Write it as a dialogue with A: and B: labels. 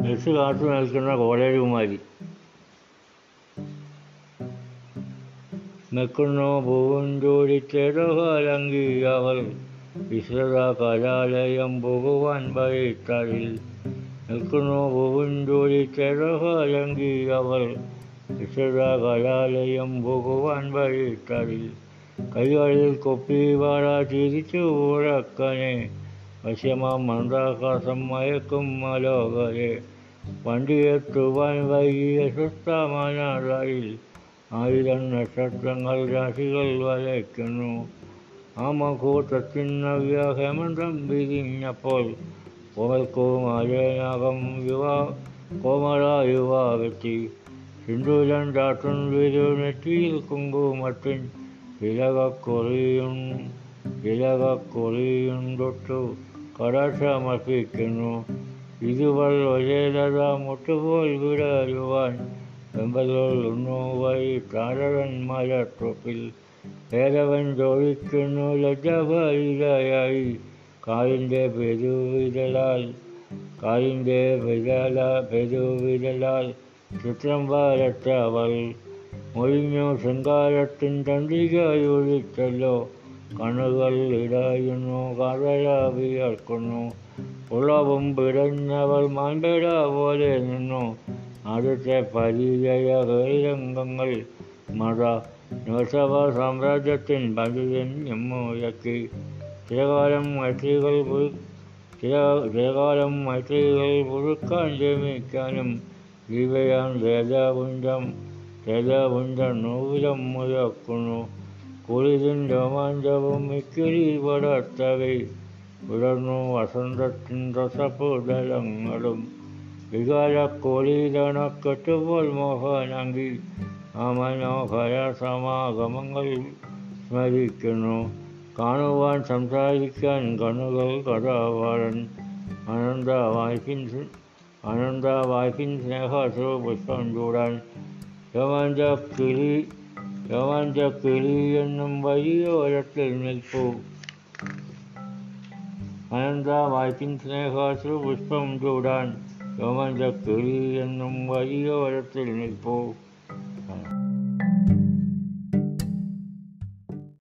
A: Mess കാത്തു നിൽക്കുന്ന കോളേജുമാരി നിൽക്കുന്നു പൂഞ്ചോടിച്ചെറുകാലങ്കി അവൾ വിശ്രത കലാലയം പോകുവാൻ വഴിത്തറിൽ നിൽക്കുന്നു പൂഞ്ചോടിച്ചെറുകാലങ്കി അവൾ വിശ്രത കലാലയം പോകുവാൻ വഴിത്തറിൽ കൈകളിൽ കൊപ്പി വാട തിരിച്ചു ഉറക്കനെ. വശ്യമാം മന്ദാകാശം മയക്കും മലോകരെ വണ്ടിയെത്തുവാൻ വൈകിയ സ്വസ്ഥമാനാളിൽ ആയിരം നക്ഷത്രങ്ങൾ രാശികൾ വരയ്ക്കുന്നു. ആമകൂട്ടത്തിൻ നവ്യ ഹേമന്തം വിരിഞ്ഞപ്പോൾ കോമൽക്കുമാരനാകം യുവാ കോമള യുവാവെത്തി സിന്ദൂരം ചാത്തും വിരു നെറ്റിയിൽ കുങ്കുമത്തിൻ ഇലകക്കൊറിയും ഇലകക്കൊറിയും തൊട്ടു കടാക്ഷമർപ്പിക്കുന്നു ഇതുവൾ ഒരേലത മുട്ടുപോൽ വിടരുവാൻ വെമ്പലുന്നു വഴി തൊപ്പിൽ മലത്തൊപ്പിൽ ഏതവൻ ചോദിക്കുന്നു ലജ്ജഭരിതയായി കാലിന്റെ പെരുവിരലാൽ കാലിന്റെ വിരല പെരുവിരലാൽ ചിത്രം വരച്ചവൾ മൊഴിഞ്ഞു ശൃംഗാരത്തിൻ തണ്ടികയൊഴിച്ചല്ലോ കണ്ണുകൾ ഇടയുന്നു കടലവിയർക്കുന്നു ഉളവും പിടഞ്ഞവൾ മാൻപേട പോലെ നിന്നു. ആദ്യത്തെ പരിചയ ഹേരംഗങ്ങൾ മത നവസഭ സാമ്രാജ്യത്തിൻ പതിയൻ എമ്മുയക്കി. ചിലകാലം മൈത്രികൾ ചില ചിലകാലം മൈത്രികൾ പുതുക്കാൻ ജമിക്കാനും ഇവയാൻ രജപുഞ്ചം രജപുഞ്ചം നൂലം മുഴക്കുന്നു. കുളിരും രോമാഞ്ചവും മിക്കിരി പടർത്തവേ ഉടർന്നു വസന്തത്തിൻ രസപുതലങ്ങളും വികാരക്കോളീതണക്കെട്ടുപോൽ മോഹനങ്കി ആ മനോഹര സമാഗമങ്ങൾ സ്മരിക്കുന്നു. കാണുവാൻ സംസാരിക്കാൻ കണ്ണുകൾ കഥാപാരൻ അനന്ത വായ്പിൻ അനന്ത വായ്പിൻ സ്നേഹസ്രു പുഷ്പം ചൂടാൻ രോമാഞ്ച കിളി രോമാഞ്ച കിളി എന്നും വഴിയോരത്തിൽ നിൽപ്പൂ. അനന്ത വായ്പിൻ സ്നേഹാശ്രു പുഷ്പം ചൂടാൻ രോമാഞ്ച കിളി എന്നും വഴിയോരത്തിൽ നിൽപ്പൂ.